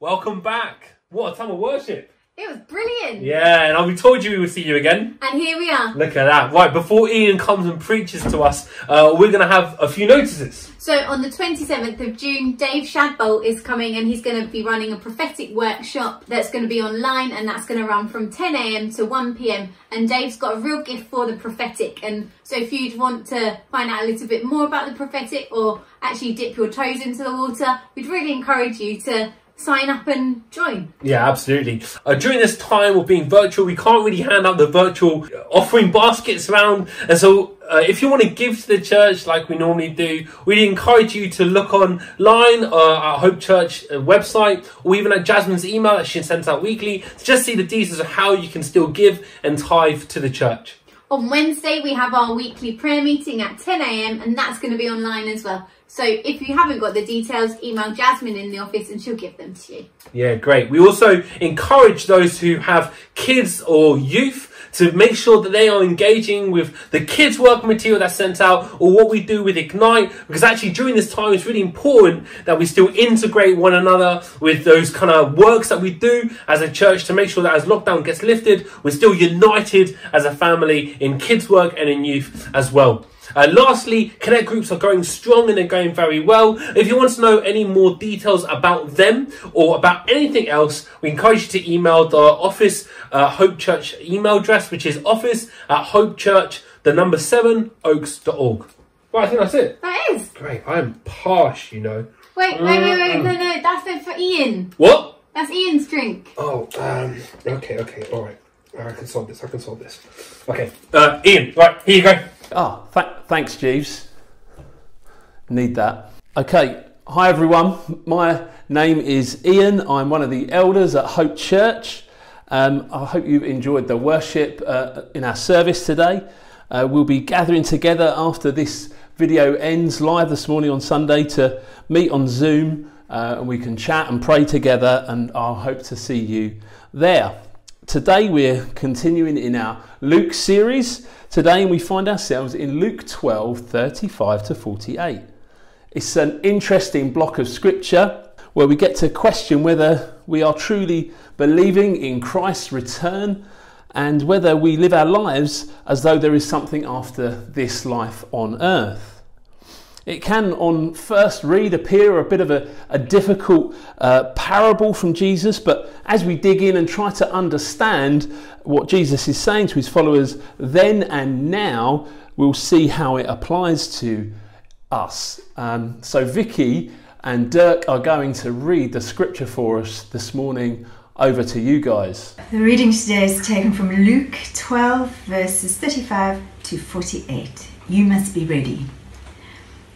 Welcome back. What a time of worship. It was brilliant. Yeah, and we told you we would see you again. And here we are. Look at that. Right, before Ian comes and preaches to us, uh, we're going to have a few notices. So on the 27th of June, Dave Shadbolt is coming and he's going to be running a prophetic workshop that's going to be online and that's going to run from 10am to 1pm. And Dave's got a real gift for the prophetic. And so if you'd want to find out a little bit more about the prophetic or actually dip your toes into the water, we'd really encourage you to sign up and join. Yeah, absolutely. Uh, during this time of being virtual, we can't really hand out the virtual offering baskets around. And so, uh, if you want to give to the church like we normally do, we encourage you to look online uh, at Hope Church uh, website or even at Jasmine's email that she sends out weekly to just see the details of how you can still give and tithe to the church. On Wednesday, we have our weekly prayer meeting at 10am and that's going to be online as well. So if you haven't got the details, email Jasmine in the office and she'll give them to you. Yeah, great. We also encourage those who have kids or youth to make sure that they are engaging with the kids' work material that's sent out or what we do with Ignite. Because actually, during this time, it's really important that we still integrate one another with those kind of works that we do as a church to make sure that as lockdown gets lifted, we're still united as a family in kids' work and in youth as well. Uh, lastly, Connect groups are going strong and they're going very well. If you want to know any more details about them or about anything else, we encourage you to email the office uh, Hope Church email address, which is office at hopechurch, the number seven, oaks.org. Right, I think that's it. That is. Great, I'm posh, you know. Wait, wait, wait, wait. No, no, that's it for Ian. What? That's Ian's drink. Oh, um, okay, okay, alright. I can solve this, I can solve this. Okay, uh, Ian, right, here you go. Oh, th- thanks, Jeeves. Need that. Okay, hi everyone. My name is Ian. I'm one of the elders at Hope Church. Um, I hope you've enjoyed the worship uh, in our service today. Uh, we'll be gathering together after this video ends live this morning on Sunday to meet on Zoom uh, and we can chat and pray together, and I hope to see you there. Today we're continuing in our Luke series. Today we find ourselves in Luke 12 35 to 48. It's an interesting block of scripture where we get to question whether we are truly believing in Christ's return and whether we live our lives as though there is something after this life on earth. It can, on first read, appear a bit of a, a difficult uh, parable from Jesus, but as we dig in and try to understand what Jesus is saying to his followers then and now, we'll see how it applies to us. Um, so, Vicky and Dirk are going to read the scripture for us this morning. Over to you guys. The reading today is taken from Luke 12, verses 35 to 48. You must be ready.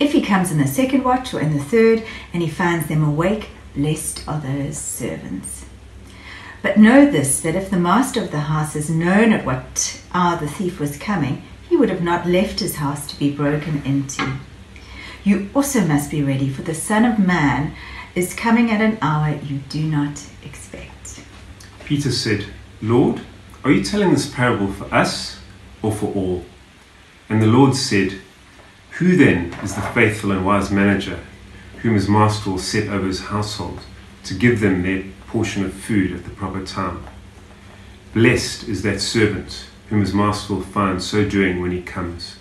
If he comes in the second watch or in the third, and he finds them awake, blessed are those servants. But know this that if the master of the house has known at what hour the thief was coming, he would have not left his house to be broken into. You also must be ready, for the Son of Man is coming at an hour you do not expect. Peter said, Lord, are you telling this parable for us or for all? And the Lord said, who then is the faithful and wise manager, whom his master will set over his household, to give them their portion of food at the proper time? Blessed is that servant, whom his master will find so doing when he comes.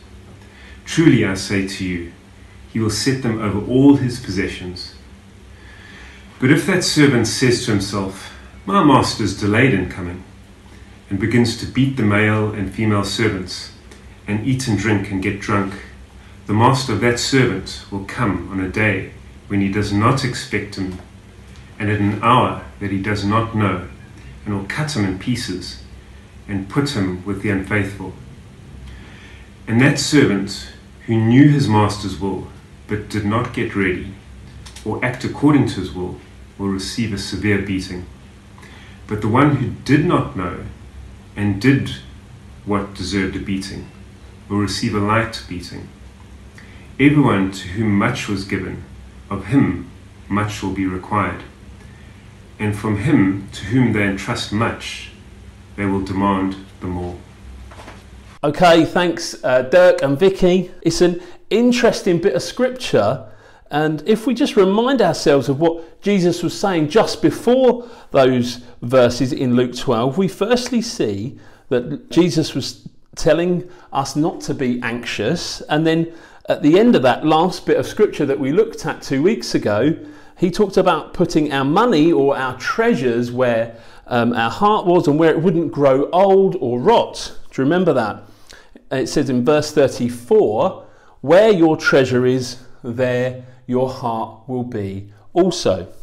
Truly I say to you, he will set them over all his possessions. But if that servant says to himself, My master is delayed in coming, and begins to beat the male and female servants, and eat and drink and get drunk, the master of that servant will come on a day when he does not expect him, and at an hour that he does not know, and will cut him in pieces and put him with the unfaithful. And that servant who knew his master's will but did not get ready or act according to his will will receive a severe beating. But the one who did not know and did what deserved a beating will receive a light beating. Everyone to whom much was given, of him much will be required. And from him to whom they entrust much, they will demand the more. Okay, thanks, uh, Dirk and Vicky. It's an interesting bit of scripture. And if we just remind ourselves of what Jesus was saying just before those verses in Luke 12, we firstly see that Jesus was telling us not to be anxious. And then at the end of that last bit of scripture that we looked at two weeks ago, he talked about putting our money or our treasures where um, our heart was and where it wouldn't grow old or rot. Do you remember that? It says in verse 34 where your treasure is, there your heart will be also.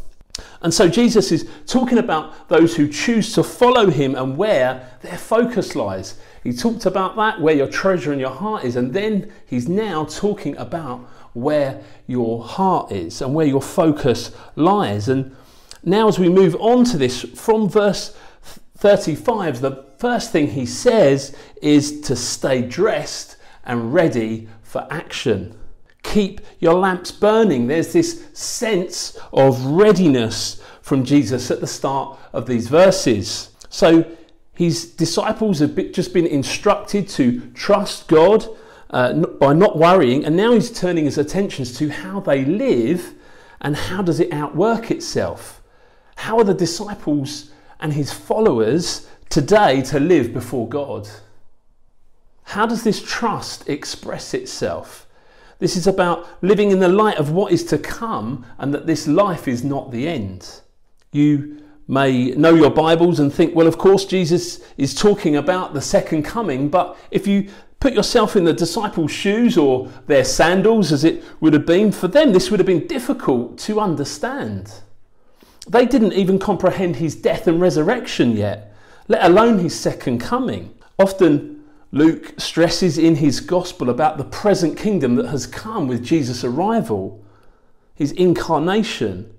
And so Jesus is talking about those who choose to follow him and where their focus lies. He talked about that, where your treasure and your heart is, and then he's now talking about where your heart is and where your focus lies. And now, as we move on to this, from verse 35, the first thing he says is to stay dressed and ready for action. Keep your lamps burning. There's this sense of readiness from Jesus at the start of these verses. So his disciples have just been instructed to trust God uh, by not worrying, and now he's turning his attentions to how they live and how does it outwork itself. How are the disciples and his followers today to live before God? How does this trust express itself? This is about living in the light of what is to come and that this life is not the end. You may know your Bibles and think, well, of course, Jesus is talking about the second coming, but if you put yourself in the disciples' shoes or their sandals, as it would have been, for them, this would have been difficult to understand. They didn't even comprehend his death and resurrection yet, let alone his second coming. Often, Luke stresses in his gospel about the present kingdom that has come with Jesus' arrival, his incarnation.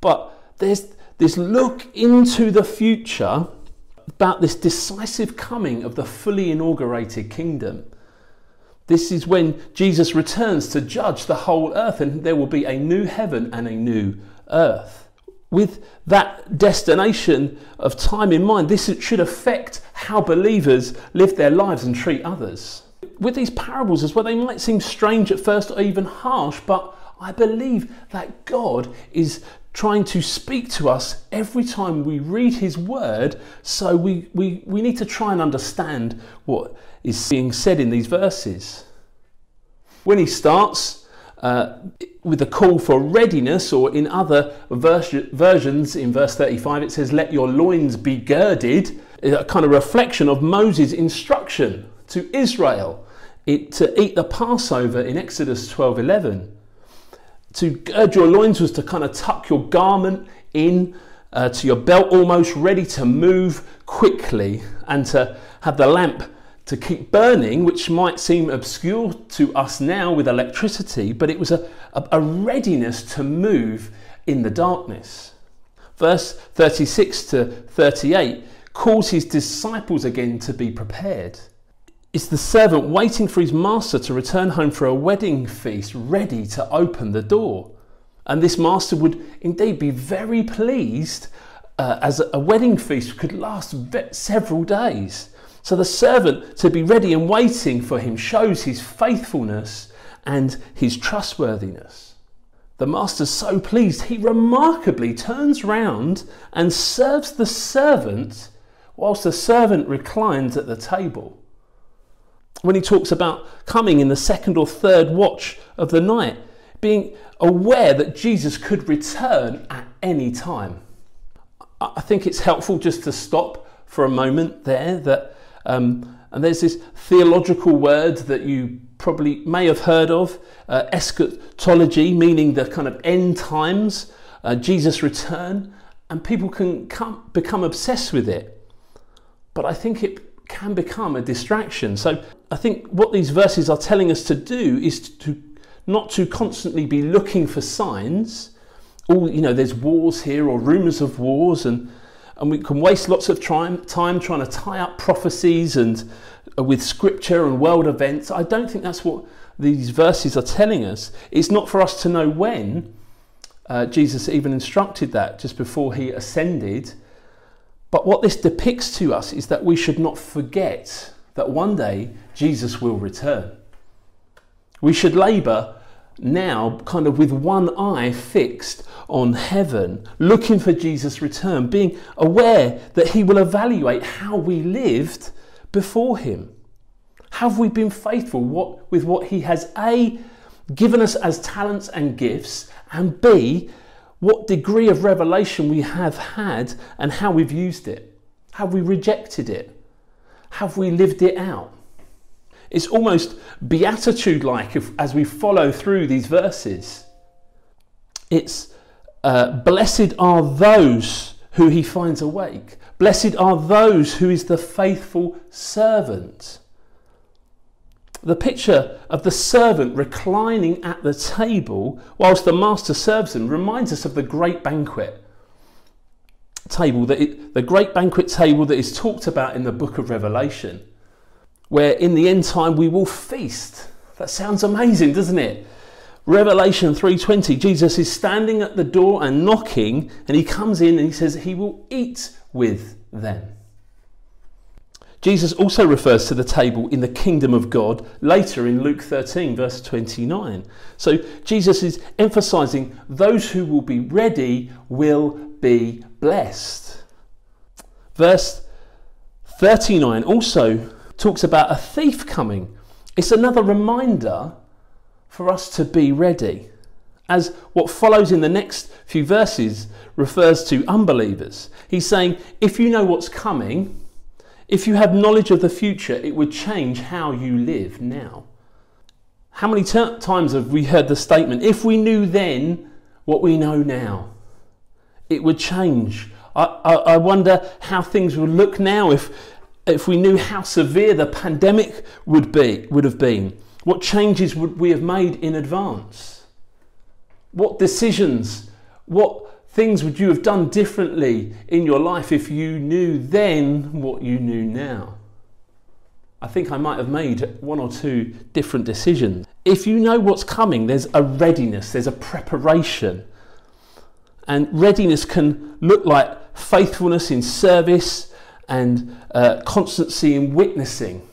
But there's this look into the future about this decisive coming of the fully inaugurated kingdom. This is when Jesus returns to judge the whole earth, and there will be a new heaven and a new earth. With that destination of time in mind, this should affect how believers live their lives and treat others. With these parables as well, they might seem strange at first or even harsh, but I believe that God is trying to speak to us every time we read his word. So we, we, we need to try and understand what is being said in these verses. When he starts uh, with a call for readiness, or in other vers- versions, in verse 35, it says, Let your loins be girded, a kind of reflection of Moses' instruction to Israel it, to eat the Passover in Exodus 12 11 to gird your loins was to kind of tuck your garment in uh, to your belt almost ready to move quickly and to have the lamp to keep burning, which might seem obscure to us now with electricity, but it was a, a, a readiness to move in the darkness. Verse 36 to 38 calls his disciples again to be prepared. It's the servant waiting for his master to return home for a wedding feast, ready to open the door. And this master would indeed be very pleased uh, as a wedding feast could last several days. So the servant to be ready and waiting for him shows his faithfulness and his trustworthiness. The master's so pleased, he remarkably turns round and serves the servant whilst the servant reclines at the table when he talks about coming in the second or third watch of the night, being aware that Jesus could return at any time. I think it's helpful just to stop for a moment there. That um, and there's this theological word that you probably may have heard of, uh, eschatology, meaning the kind of end times, uh, Jesus' return, and people can come, become obsessed with it. But I think it can become a distraction. So I think what these verses are telling us to do is to not to constantly be looking for signs. All you know, there's wars here or rumours of wars, and and we can waste lots of time, time trying to tie up prophecies and uh, with scripture and world events. I don't think that's what these verses are telling us. It's not for us to know when. Uh, Jesus even instructed that just before he ascended. But what this depicts to us is that we should not forget that one day Jesus will return. We should labour now kind of with one eye fixed on heaven, looking for Jesus' return, being aware that he will evaluate how we lived before him. Have we been faithful what, with what he has A, given us as talents and gifts, and B, what degree of revelation we have had and how we've used it? Have we rejected it? Have we lived it out? It's almost beatitude like as we follow through these verses. It's uh, blessed are those who he finds awake. Blessed are those who is the faithful servant. The picture of the servant reclining at the table whilst the master serves him reminds us of the great banquet table that it, the great banquet table that is talked about in the book of Revelation where in the end time we will feast. That sounds amazing, doesn't it? Revelation 3:20 Jesus is standing at the door and knocking and he comes in and he says he will eat with them. Jesus also refers to the table in the kingdom of God later in Luke 13 verse 29. So Jesus is emphasizing those who will be ready will be blessed. Verse 39 also talks about a thief coming. It's another reminder for us to be ready. As what follows in the next few verses refers to unbelievers. He's saying, if you know what's coming, if you have knowledge of the future, it would change how you live now. How many times have we heard the statement, if we knew then what we know now, it would change? I, I, I wonder how things would look now if if we knew how severe the pandemic would be would have been. What changes would we have made in advance? What decisions what things would you have done differently in your life if you knew then what you knew now? I think i might have made one or two different decisions. If you know what's coming there's a readiness there's a preparation and readiness can look like faithfulness in service and uh, constancy in witnessing.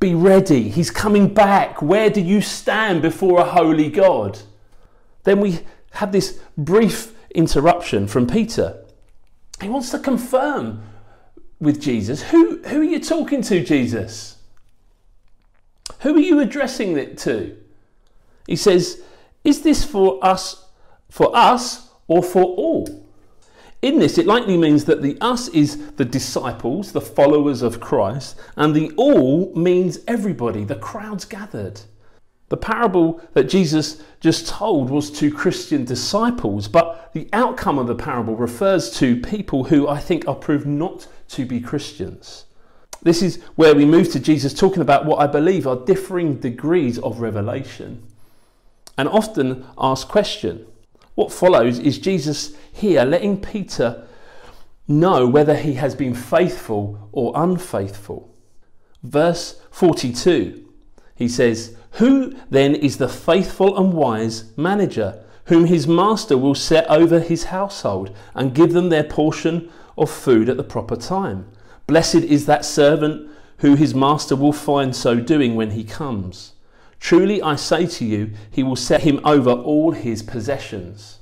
Be ready. He's coming back. Where do you stand before a holy God? Then we have this brief interruption from Peter. He wants to confirm with Jesus who, who are you talking to, Jesus? Who are you addressing it to? He says, Is this for us, for us, or for all? In this, it likely means that the us is the disciples, the followers of Christ, and the all means everybody, the crowds gathered. The parable that Jesus just told was to Christian disciples, but the outcome of the parable refers to people who I think are proved not to be Christians. This is where we move to Jesus talking about what I believe are differing degrees of revelation and often ask question what follows is Jesus here letting Peter know whether he has been faithful or unfaithful. Verse 42, he says, Who then is the faithful and wise manager, whom his master will set over his household and give them their portion of food at the proper time? Blessed is that servant who his master will find so doing when he comes. Truly I say to you, he will set him over all his possessions.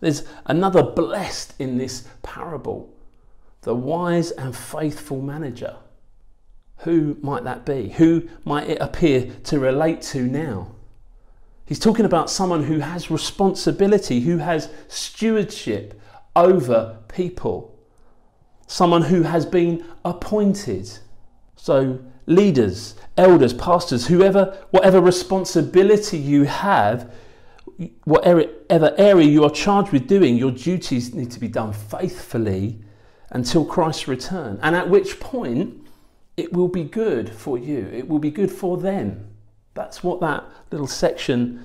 There's another blessed in this parable the wise and faithful manager. Who might that be? Who might it appear to relate to now? He's talking about someone who has responsibility, who has stewardship over people, someone who has been appointed. So, leaders, elders, pastors, whoever, whatever responsibility you have, whatever area you are charged with doing, your duties need to be done faithfully until Christ's return. And at which point, it will be good for you, it will be good for them. That's what that little section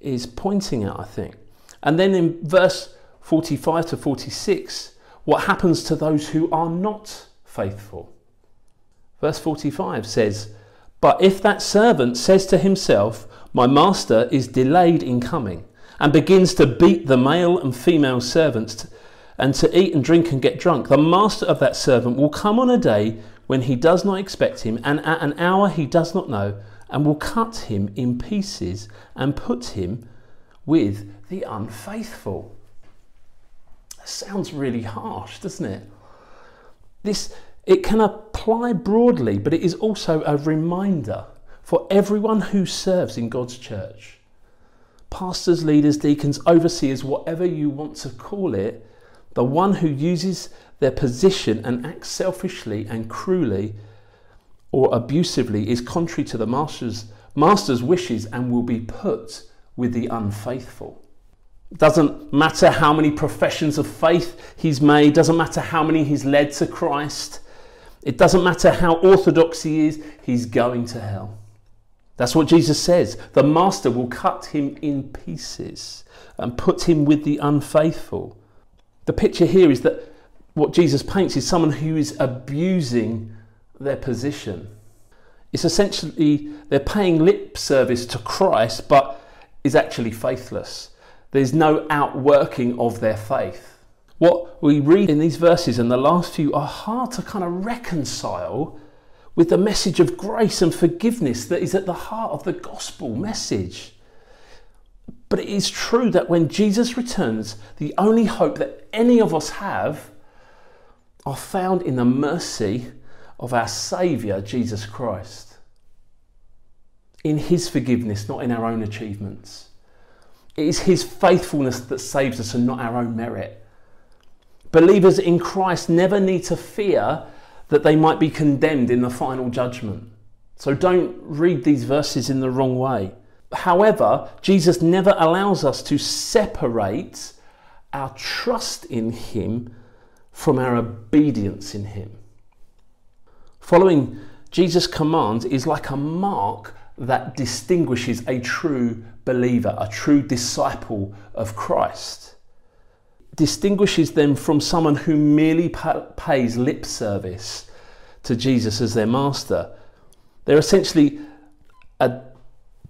is pointing at, I think. And then in verse 45 to 46, what happens to those who are not faithful? Verse 45 says, But if that servant says to himself, My master is delayed in coming, and begins to beat the male and female servants, and to eat and drink and get drunk, the master of that servant will come on a day when he does not expect him, and at an hour he does not know, and will cut him in pieces and put him with the unfaithful. sounds really harsh, doesn't it? This it can apply broadly, but it is also a reminder for everyone who serves in God's church. Pastors, leaders, deacons, overseers, whatever you want to call it, the one who uses their position and acts selfishly and cruelly or abusively is contrary to the master's, master's wishes and will be put with the unfaithful. Doesn't matter how many professions of faith he's made, doesn't matter how many he's led to Christ, it doesn't matter how orthodox he is, he's going to hell. That's what Jesus says. The master will cut him in pieces and put him with the unfaithful. The picture here is that what Jesus paints is someone who is abusing their position. It's essentially they're paying lip service to Christ but is actually faithless. There's no outworking of their faith. What we read in these verses and the last few are hard to kind of reconcile with the message of grace and forgiveness that is at the heart of the gospel message. But it is true that when Jesus returns, the only hope that any of us have are found in the mercy of our Saviour, Jesus Christ. In His forgiveness, not in our own achievements. It is His faithfulness that saves us and not our own merit. Believers in Christ never need to fear that they might be condemned in the final judgment. So don't read these verses in the wrong way. However, Jesus never allows us to separate our trust in Him from our obedience in Him. Following Jesus' commands is like a mark that distinguishes a true believer, a true disciple of Christ distinguishes them from someone who merely pays lip service to Jesus as their master. They're essentially a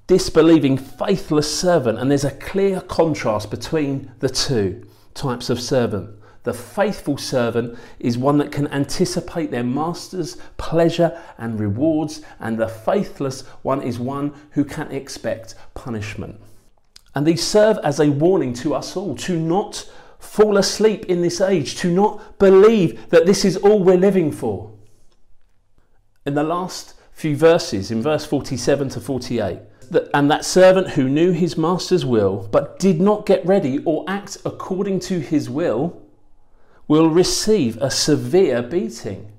disbelieving, faithless servant, and there's a clear contrast between the two types of servant. The faithful servant is one that can anticipate their master's pleasure and rewards, and the faithless one is one who can expect punishment. And these serve as a warning to us all to not fall asleep in this age, to not believe that this is all we're living for. In the last few verses, in verse 47 to 48, and that servant who knew his master's will but did not get ready or act according to his will will receive a severe beating.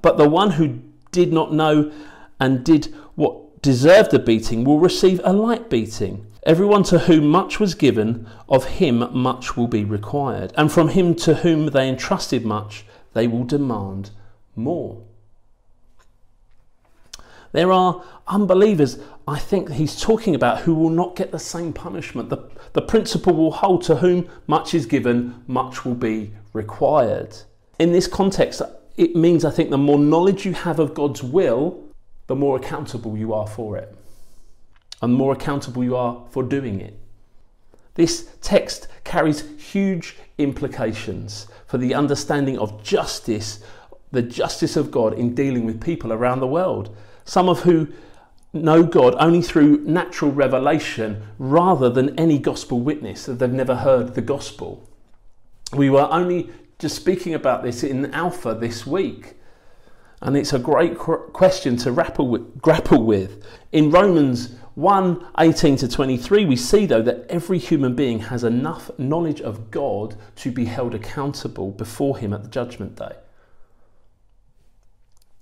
But the one who did not know and did what deserved a beating will receive a light beating. Everyone to whom much was given, of him much will be required. And from him to whom they entrusted much, they will demand more. There are unbelievers, I think he's talking about, who will not get the same punishment. The, the principle will hold to whom much is given, much will be required. In this context, it means, I think, the more knowledge you have of God's will, the more accountable you are for it and more accountable you are for doing it. This text carries huge implications for the understanding of justice, the justice of God in dealing with people around the world, some of who know God only through natural revelation rather than any gospel witness, that they've never heard the gospel. We were only just speaking about this in Alpha this week. And it's a great question to grapple with. In Romans 1 18 to 23, we see though that every human being has enough knowledge of God to be held accountable before Him at the judgment day.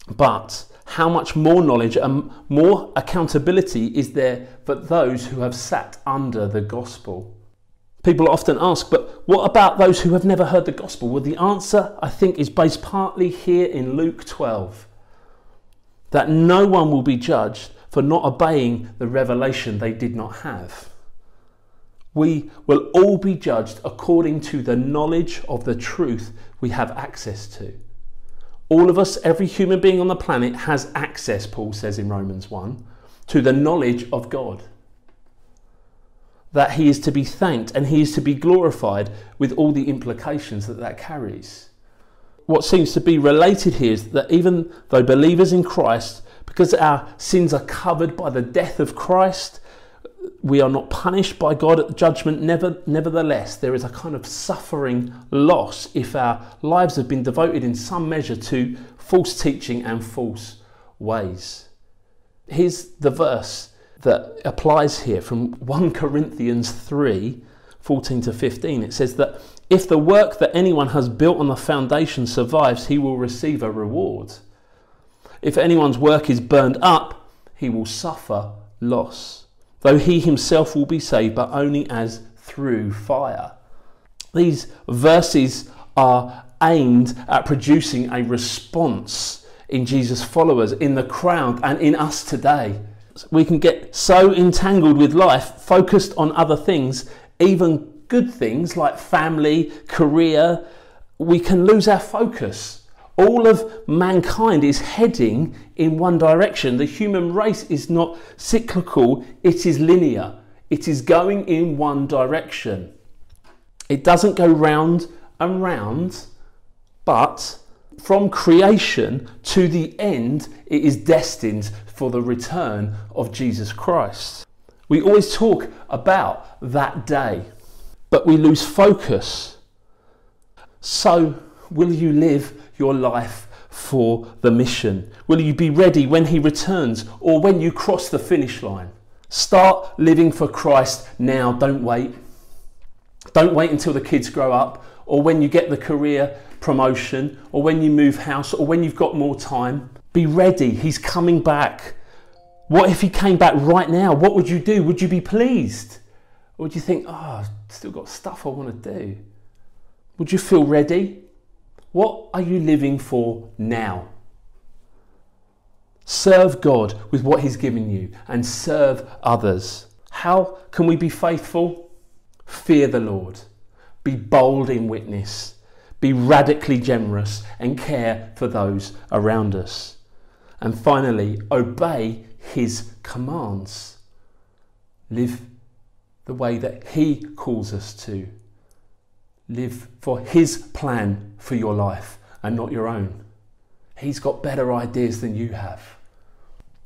But how much more knowledge and more accountability is there for those who have sat under the gospel? People often ask, but what about those who have never heard the gospel? Well, the answer, I think, is based partly here in Luke 12 that no one will be judged for not obeying the revelation they did not have. We will all be judged according to the knowledge of the truth we have access to. All of us, every human being on the planet, has access, Paul says in Romans 1, to the knowledge of God. That he is to be thanked and he is to be glorified with all the implications that that carries. What seems to be related here is that even though believers in Christ, because our sins are covered by the death of Christ, we are not punished by God at judgment. Never, nevertheless, there is a kind of suffering loss if our lives have been devoted in some measure to false teaching and false ways. Here's the verse that applies here from 1 Corinthians 3 14 to 15. It says that if the work that anyone has built on the foundation survives, he will receive a reward. If anyone's work is burned up, he will suffer loss though he himself will be saved, but only as through fire. These verses are aimed at producing a response in Jesus' followers, in the crowd, and in us today. We can get so entangled with life, focused on other things, even good things like family, career, we can lose our focus all of mankind is heading in one direction. The human race is not cyclical, it is linear. It is going in one direction. It doesn't go round and round, but from creation to the end, it is destined for the return of Jesus Christ. We always talk about that day, but we lose focus. So, will you live your life for the mission? Will you be ready when He returns or when you cross the finish line? Start living for Christ now, don't wait. Don't wait until the kids grow up or when you get the career promotion or when you move house or when you've got more time. Be ready, He's coming back. What if He came back right now? What would you do? Would you be pleased? Or would you think, oh, I've still got stuff I want to do? Would you feel ready? What are you living for now? Serve God with what He's given you and serve others. How can we be faithful? Fear the Lord. Be bold in witness. Be radically generous and care for those around us. And finally, obey His commands. Live the way that He calls us to live for His plan for your life and not your own. He's got better ideas than you have.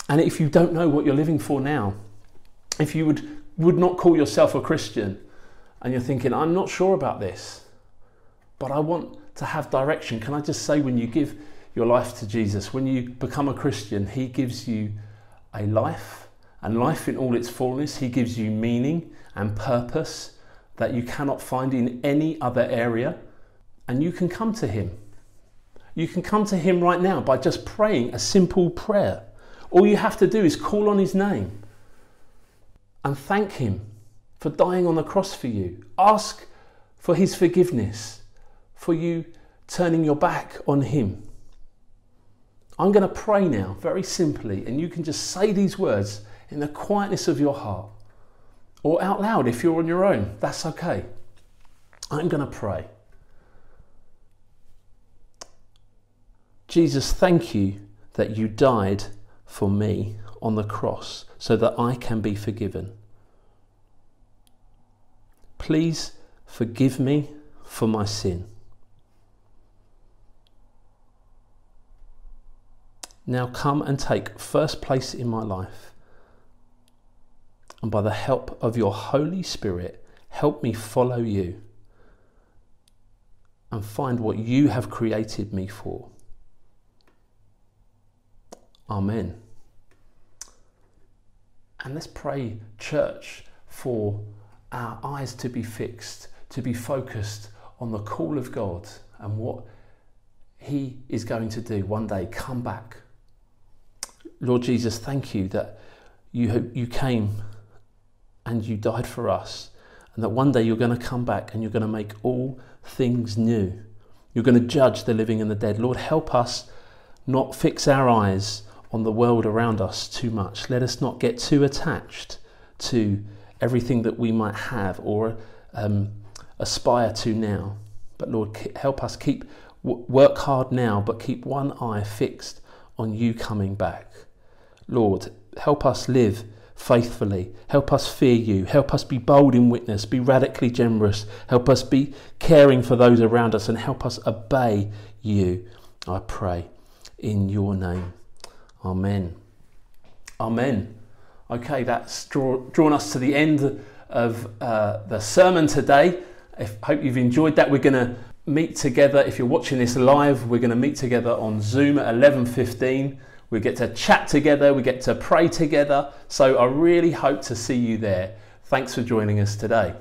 And if you don't know what you're living for now, if you would, would not call yourself a Christian and you're thinking, I'm not sure about this, but I want to have direction, can I just say, when you give your life to Jesus, when you become a Christian, He gives you a life and life in all its fullness. He gives you meaning and purpose that you cannot find in any other area, and you can come to Him. You can come to Him right now by just praying a simple prayer. All you have to do is call on His name and thank Him for dying on the cross for you. Ask for His forgiveness, for you turning your back on Him. I'm going to pray now, very simply, and you can just say these words in the quietness of your heart or out loud if you're on your own. That's okay. I'm going to pray. Jesus, thank you that you died for me on the cross so that I can be forgiven. Please forgive me for my sin. Now come and take first place in my life and by the help of your Holy Spirit, help me follow you and find what you have created me for. Amen. And let's pray, church, for our eyes to be fixed, to be focused on the call of God and what He is going to do one day. Come back. Lord Jesus, thank you that you, you came and you died for us, and that one day you're going to come back and you're going to make all things new. You're going to judge the living and the dead. Lord, help us not fix our eyes on the world around us too much. Let us not get too attached to everything that we might have or um, aspire to now. But Lord, help us keep work hard now, but keep one eye fixed on you coming back. Lord, help us live faithfully. Help us fear you. Help us be bold in witness, be radically generous. Help us be caring for those around us and help us obey you. I pray in your name. Amen. Amen. Okay, that's draw, drawn us to the end of uh, the sermon today. I hope you've enjoyed that. We're going to meet together. If you're watching this live, we're going to meet together on Zoom at 11:15. We get to chat together, we get to pray together. So I really hope to see you there. Thanks for joining us today.